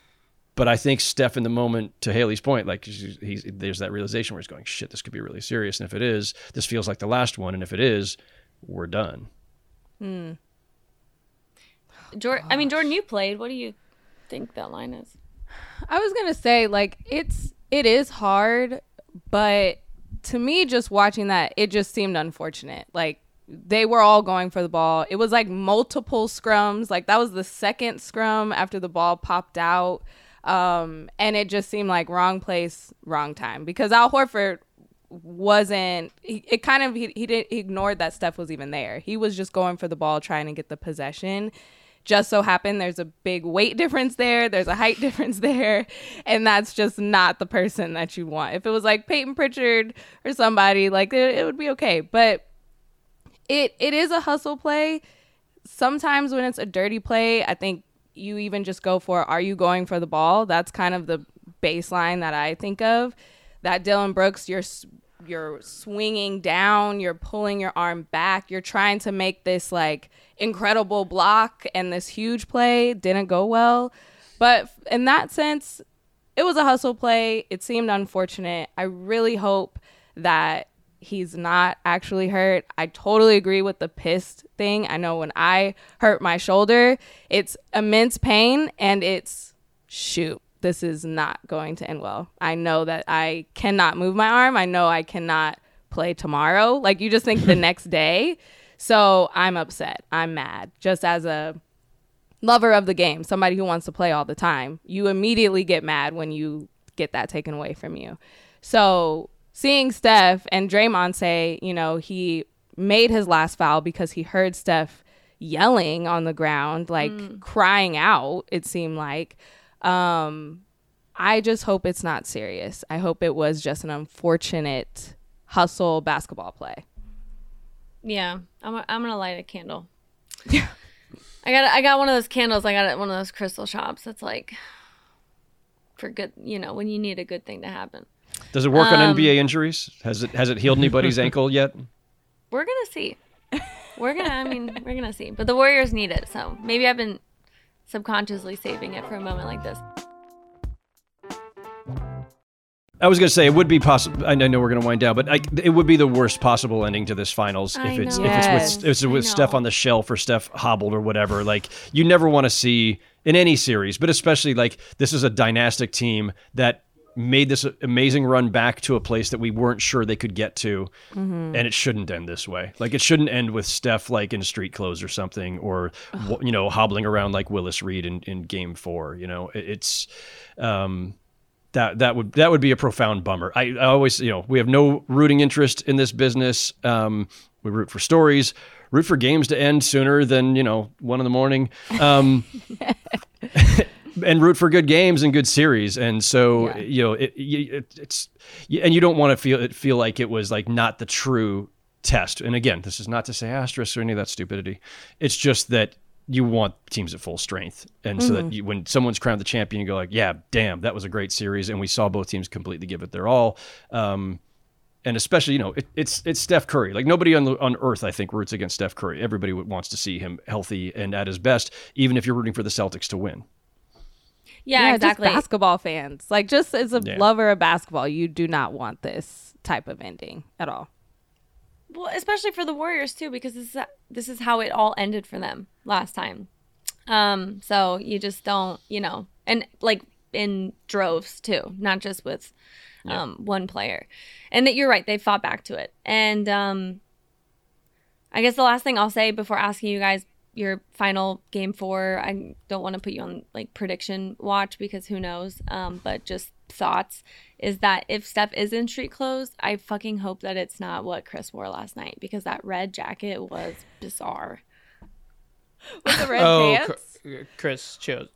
[SPEAKER 5] but I think Steph, in the moment, to Haley's point, like he's, there's that realization where he's going, "Shit, this could be really serious." And if it is, this feels like the last one. And if it is, we're done. Hmm.
[SPEAKER 2] Jordan, I mean, Jordan, you played. What do you think that line is?
[SPEAKER 1] I was gonna say like it's it is hard, but to me, just watching that, it just seemed unfortunate. Like they were all going for the ball. It was like multiple scrums. Like that was the second scrum after the ball popped out, um, and it just seemed like wrong place, wrong time. Because Al Horford wasn't. He, it kind of he he, did, he ignored that Steph was even there. He was just going for the ball, trying to get the possession just so happened there's a big weight difference there, there's a height difference there, and that's just not the person that you want. If it was like Payton Pritchard or somebody, like it, it would be okay. But it it is a hustle play. Sometimes when it's a dirty play, I think you even just go for are you going for the ball? That's kind of the baseline that I think of. That Dillon Brooks, you're you're swinging down, you're pulling your arm back, you're trying to make this like incredible block and this huge play didn't go well. But in that sense, it was a hustle play. It seemed unfortunate. I really hope that he's not actually hurt. I totally agree with the pissed thing. I know when I hurt my shoulder, it's immense pain and it's shoot, this is not going to end well. I know that I cannot move my arm. I know I cannot play tomorrow. Like you just think the next day. So I'm upset. I'm mad. Just as a lover of the game, somebody who wants to play all the time, you immediately get mad when you get that taken away from you. So seeing Steph and Draymond say, you know, he made his last foul because he heard Steph yelling on the ground, like mm. crying out, it seemed like. Um, I just hope it's not serious. I hope it was just an unfortunate hustle basketball play.
[SPEAKER 2] Yeah, I'm. I'm gonna light a candle. Yeah. I got. I got one of those candles. I got it at one of those crystal shops. That's like for good. You know, when you need a good thing to happen.
[SPEAKER 5] Does it work
[SPEAKER 2] Um,
[SPEAKER 5] on NBA injuries? Has it has it healed anybody's ankle yet?
[SPEAKER 2] We're gonna see. We're gonna. I mean, we're gonna see. But the Warriors need it, so maybe I've been subconsciously saving it for a moment like this.
[SPEAKER 5] I was going to say it would be possible. I know we're going to wind down, but I, it would be the worst possible ending to this finals
[SPEAKER 2] I
[SPEAKER 5] if it's
[SPEAKER 2] know.
[SPEAKER 5] if it's with, if it's with Steph on the shelf or Steph hobbled or whatever. Like you never want to see in any series, but especially like this is a dynastic team that made this amazing run back to a place that we weren't sure they could get to, and it shouldn't end this way. Like it shouldn't end with Steph like in street clothes or something, or w- you know hobbling around like Willis Reed in, in Game Four. You know, it's. Um, that that would that would be a profound bummer. I, I always you know we have no rooting interest in this business. Um, we root for stories, root for games to end sooner than you know one in the morning, um, and root for good games and good series. And so
[SPEAKER 1] Yeah.
[SPEAKER 5] you know it, it, it's and you don't want to feel it feel like it was like not the true test. And again, this is not to say asterisk or any of that stupidity. It's just that you want teams at full strength, and so that you, when someone's crowned the champion, you go like, "Yeah, damn, that was a great series," and we saw both teams completely give it their all. Um, and especially, you know, it, it's it's Steph Curry. Like nobody on on earth, I think, roots against Steph Curry. Everybody wants to see him healthy and at his best, even if you're rooting for the Celtics to win.
[SPEAKER 2] Yeah, exactly.
[SPEAKER 1] Just basketball fans, like just as a
[SPEAKER 5] Yeah.
[SPEAKER 1] lover of basketball, you do not want this type of ending at all.
[SPEAKER 2] well, especially for the Warriors too, because this is this is how it all ended for them last time. Um, so you just don't, you know, and like in droves too, not just with um one player. And that you're right, they fought back to it. And um, I guess the last thing I'll say before asking you guys your final game four, I don't want to put you on like prediction watch because who knows. Um, but just thoughts is that if Steph is in street clothes, I fucking hope that it's not what Chris wore last night because that red jacket was bizarre.
[SPEAKER 1] With the red
[SPEAKER 3] oh,
[SPEAKER 1] pants.
[SPEAKER 3] Cr- Chris chose.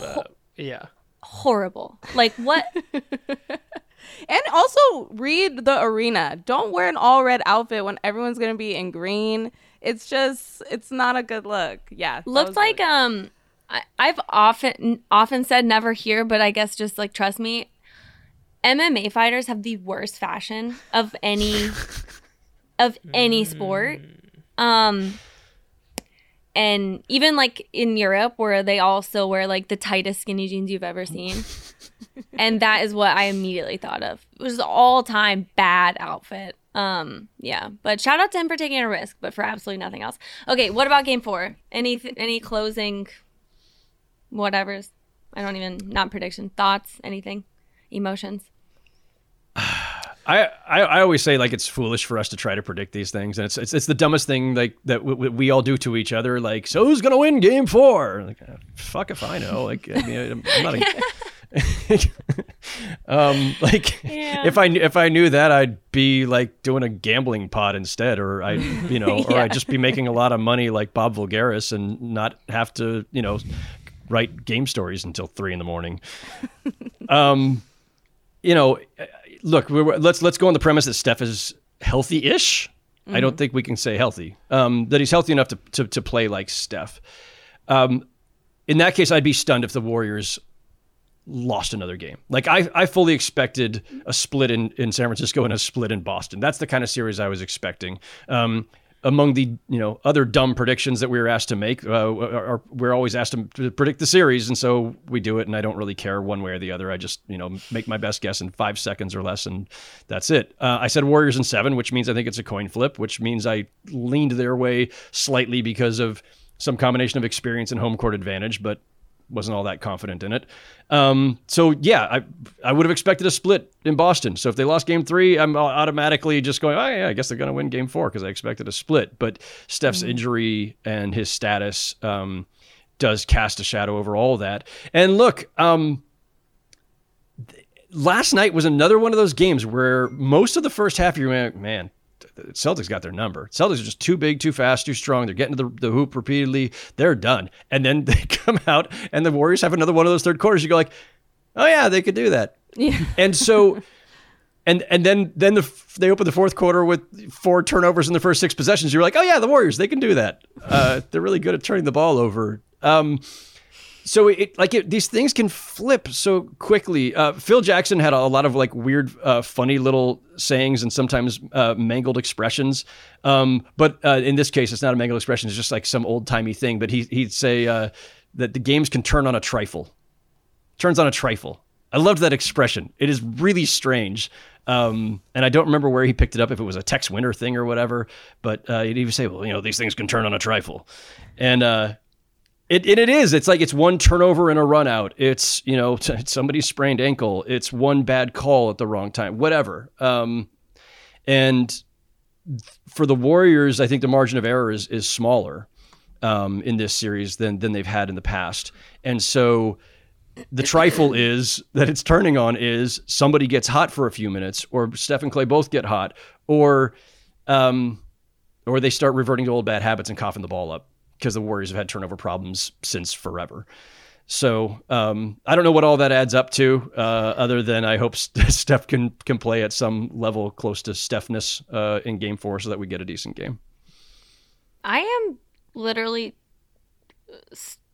[SPEAKER 3] Uh, yeah.
[SPEAKER 2] Horrible. Like what?
[SPEAKER 1] And also read the arena. Don't wear an all red outfit when everyone's gonna be in green. It's just it's not a good look. Yeah.
[SPEAKER 2] looked like
[SPEAKER 1] good.
[SPEAKER 2] um I, I've often often said never here, but I guess just like trust me. MMA fighters have the worst fashion of any of any sport. Um and even like in Europe where they also wear like the tightest skinny jeans you've ever seen. and that is what I immediately thought of. It was all time bad outfit. Um, yeah, but shout out to him for taking a risk, but for absolutely nothing else. Okay, what about game four? Any any closing, whatever's? I don't even not prediction thoughts, anything, emotions.
[SPEAKER 5] I, I, I always say like it's foolish for us to try to predict these things, and it's it's, it's the dumbest thing like that w- w- we all do to each other. Like, so who's gonna win Game Four? Like, uh, fuck if I know. Like, I mean, I'm, I'm not. A, um, like
[SPEAKER 2] Yeah.
[SPEAKER 5] if I if I knew that, I'd be like doing a gambling pod instead, or I you know, or I'd just be making a lot of money like Bob Voulgaris and not have to you know write game stories until three in the morning. um, you know, look, we were, let's let's go on the premise that Steph is healthy-ish. I don't think we can say healthy. Um, that he's healthy enough to, to to play like Steph. Um, in that case, I'd be stunned if the Warriors lost another game. Like I, I fully expected a split in, in San Francisco and a split in Boston. That's the kind of series I was expecting. Um, among the you know other dumb predictions that we were asked to make, uh, are, we're always asked to, predict the series, and so we do it. And I don't really care one way or the other. I just you know make my best guess in five seconds or less, and that's it. Uh, I said Warriors in seven, which means I think it's a coin flip, which means I leaned their way slightly because of some combination of experience and home court advantage, but wasn't all that confident in it. Um, so yeah, I I would have expected a split in Boston. So if they lost Game Three, I'm automatically just going, oh yeah, I guess they're going to win Game Four because I expected a split. But Steph's injury and his status um, does cast a shadow over all that. And look, um, th- last night was another one of those games where most of the first half you're like, man. The Celtics got their number. Celtics are just too big, too fast, too strong. They're getting to the, the hoop repeatedly. They're done. And then they come out and the Warriors have another one of those third quarters. You go like, oh yeah, they could do that.
[SPEAKER 1] Yeah.
[SPEAKER 5] And so, and and then then the they open the fourth quarter with four turnovers in the first six possessions. You're like, oh yeah, the Warriors, they can do that. Uh, they're really good at turning the ball over. Um, so it like it, these things can flip so quickly. Uh, Phil Jackson had a, lot of like weird, uh, funny little sayings and sometimes uh, mangled expressions. Um, but uh, in this case, it's not a mangled expression; it's just like some old timey thing. But he he'd say uh, that the games can turn on a trifle. Turns on a trifle. I loved that expression. It is really strange. Um, and I don't remember where he picked it up, if it was a Tex Winter thing or whatever. But uh, he'd even say, well, you know, these things can turn on a trifle. And uh, it, it, it is. It's like it's one turnover and a run out. It's, you know, somebody's sprained ankle. It's one bad call at the wrong time, whatever. Um, and for the Warriors, I think the margin of error is, is smaller um, in this series than, than they've had in the past. And so the trifle is that it's turning on is somebody gets hot for a few minutes, or Steph and Klay both get hot, or um, or they start reverting to old bad habits and coughing the ball up because the Warriors have had turnover problems since forever. So um, I don't know what all that adds up to, uh, other than I hope Steph can can play at some level close to Stephness uh, in Game Four, so that we get a decent game.
[SPEAKER 2] I am literally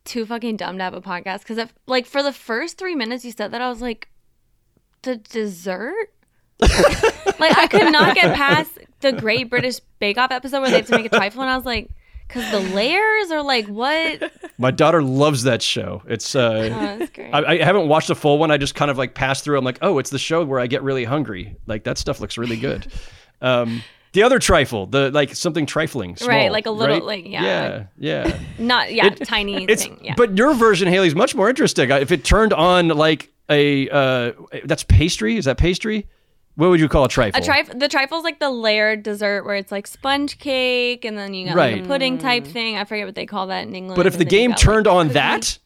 [SPEAKER 2] too fucking dumb to have a podcast because like for the first three minutes you said that I was like, the dessert. like I could not get past the Great British Bake Off episode where they have to make a trifle, and I was like, because the layers are like what?
[SPEAKER 5] My daughter loves that show. It's uh,
[SPEAKER 2] Oh, that's great.
[SPEAKER 5] I, I haven't watched the full one. I just kind of like passed through. I'm like, oh, it's the show where I get really hungry. Like that stuff looks really good. Um, the other trifle, the like something trifling, small,
[SPEAKER 2] Right, like a little-
[SPEAKER 5] right?
[SPEAKER 2] like, yeah.
[SPEAKER 5] yeah, yeah.
[SPEAKER 2] Not yeah,
[SPEAKER 5] It-
[SPEAKER 2] tiny
[SPEAKER 5] It's
[SPEAKER 2] thing. Yeah.
[SPEAKER 5] but your version, Haley, is much more interesting. If it turned on like a uh, that's pastry, is that pastry? What would you call a trifle?
[SPEAKER 2] a trifle. the trifle's like the layered dessert where it's like sponge cake and then you got like a pudding type thing. I forget what they call that in England.
[SPEAKER 5] But if the game
[SPEAKER 2] got,
[SPEAKER 5] turned
[SPEAKER 2] like,
[SPEAKER 5] on
[SPEAKER 2] cookie.
[SPEAKER 5] that,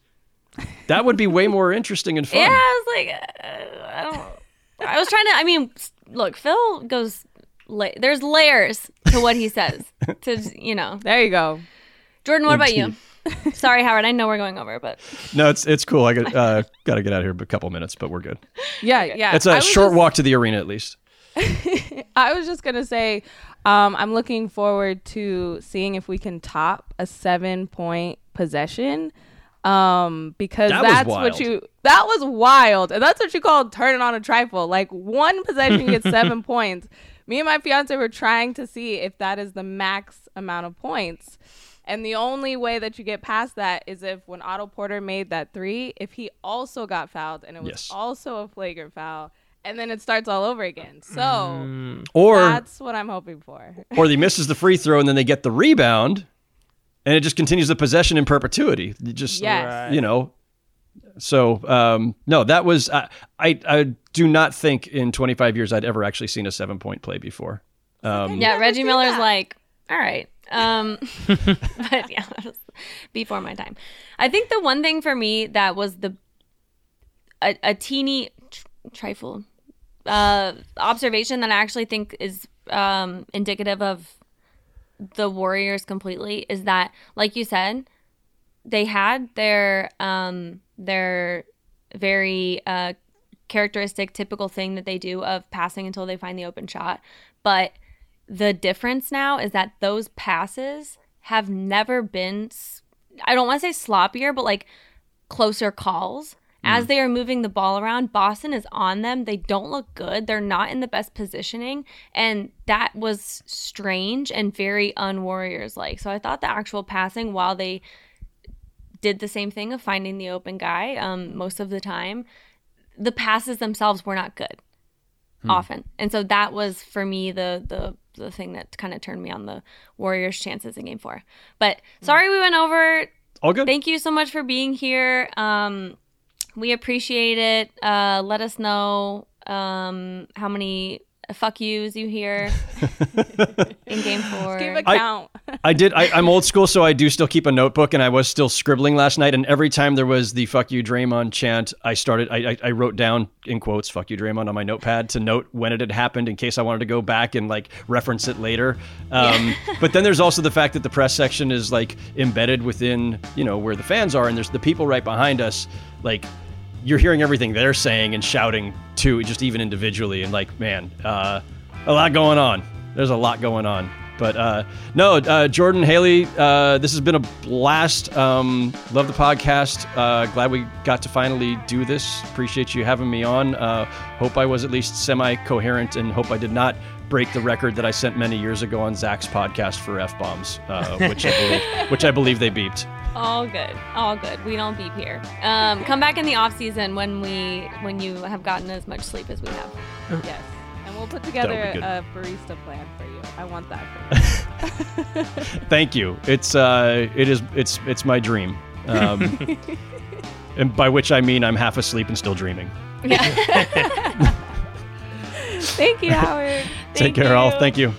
[SPEAKER 5] that would be way more interesting and fun.
[SPEAKER 2] Yeah, I was like, uh, I don't. I was trying to. I mean, look, Phil goes. La- there's layers to what he says. To you know,
[SPEAKER 1] There you go.
[SPEAKER 2] Jordan. What about you? Sorry, Howard. I know we're going over, but
[SPEAKER 5] No, it's it's cool. I got uh, got to get out of here in a couple minutes, but we're good.
[SPEAKER 1] Yeah, yeah.
[SPEAKER 5] It's a short
[SPEAKER 1] just-
[SPEAKER 5] walk to the arena, at least.
[SPEAKER 1] I was just gonna say, um, I'm looking forward to seeing if we can top a seven point possession. Um, because
[SPEAKER 5] That
[SPEAKER 1] that's what you that was wild, and that's what you call turning on a trifle. Like one possession gets seven points. Me and my fiance were trying to see if that is the max amount of points. And the only way that you get past that is if when Otto Porter made that three, if he also got fouled and it was
[SPEAKER 5] Yes.
[SPEAKER 1] also a flagrant foul, and then it starts all over again. So
[SPEAKER 3] Mm.
[SPEAKER 5] Or
[SPEAKER 1] that's what I'm hoping for.
[SPEAKER 5] or he misses the free throw and then they get the rebound, and it just continues the possession in perpetuity. You just
[SPEAKER 1] Yes.
[SPEAKER 5] You know. So um, no, that was I, I I do not think in 25 years I'd ever actually seen a seven point play before. Um,
[SPEAKER 2] yeah, Reggie
[SPEAKER 1] seen
[SPEAKER 2] Miller's
[SPEAKER 1] that.
[SPEAKER 2] like, all right. Um, but yeah, before my time. I think the one thing for me that was the a, a teeny tr- trifle uh, observation that I actually think is um, indicative of the Warriors completely is that, like you said, they had their um, their very uh, characteristic, typical thing that they do of passing until they find the open shot, but the difference now is that those passes have never been, I don't want to say sloppier, but like closer calls. As they are moving the ball around, Boston is on them. They don't look good. They're not in the best positioning. And that was strange and very un Warriors like. So I thought the actual passing, while they did the same thing of finding the open guy um, most of the time, the passes themselves were not good often. And so that was for me the the the thing that kind of turned me on the Warriors' chances in game 4. But sorry we went over.
[SPEAKER 5] all good.
[SPEAKER 2] Thank you so much for being here. Um we appreciate it. Uh let us know um how many fuck yous you hear in game 4.
[SPEAKER 1] Keep a
[SPEAKER 5] I-
[SPEAKER 1] count.
[SPEAKER 5] I did. I, I'm old school, so I do still keep a notebook, and I was still scribbling last night. And every time there was the "fuck you, Draymond" chant, I started. I, I, I wrote down in quotes "fuck you, Draymond" on my notepad to note when it had happened in case I wanted to go back and like reference it later. Um, but then there's also the fact that the press section is like embedded within you know where the fans are, and there's the people right behind us, like. You're hearing everything they're saying and shouting too, just even individually, and like, man, uh, a lot going on. There's a lot going on. But uh, no, uh, Jordan Haley, uh, this has been a blast. Um, love the podcast. Uh, glad we got to finally do this. Appreciate you having me on. Uh, hope I was at least semi coherent and hope I did not break the record that I sent many years ago on Zach's podcast for f bombs, uh, which I believe, which I believe they beeped.
[SPEAKER 2] All good. All good. We don't beep here. Um, come back in the off season when we when you have gotten as much sleep as we have.
[SPEAKER 1] yes. And we'll put together
[SPEAKER 5] That'll be good.
[SPEAKER 1] a barista plan for you. I want that for you.
[SPEAKER 5] Thank you. It's uh, it is it's it's my dream. Um, and by which I mean I'm half asleep and still dreaming.
[SPEAKER 1] yeah Thank you, Howard.
[SPEAKER 5] Take care, all. Thank you.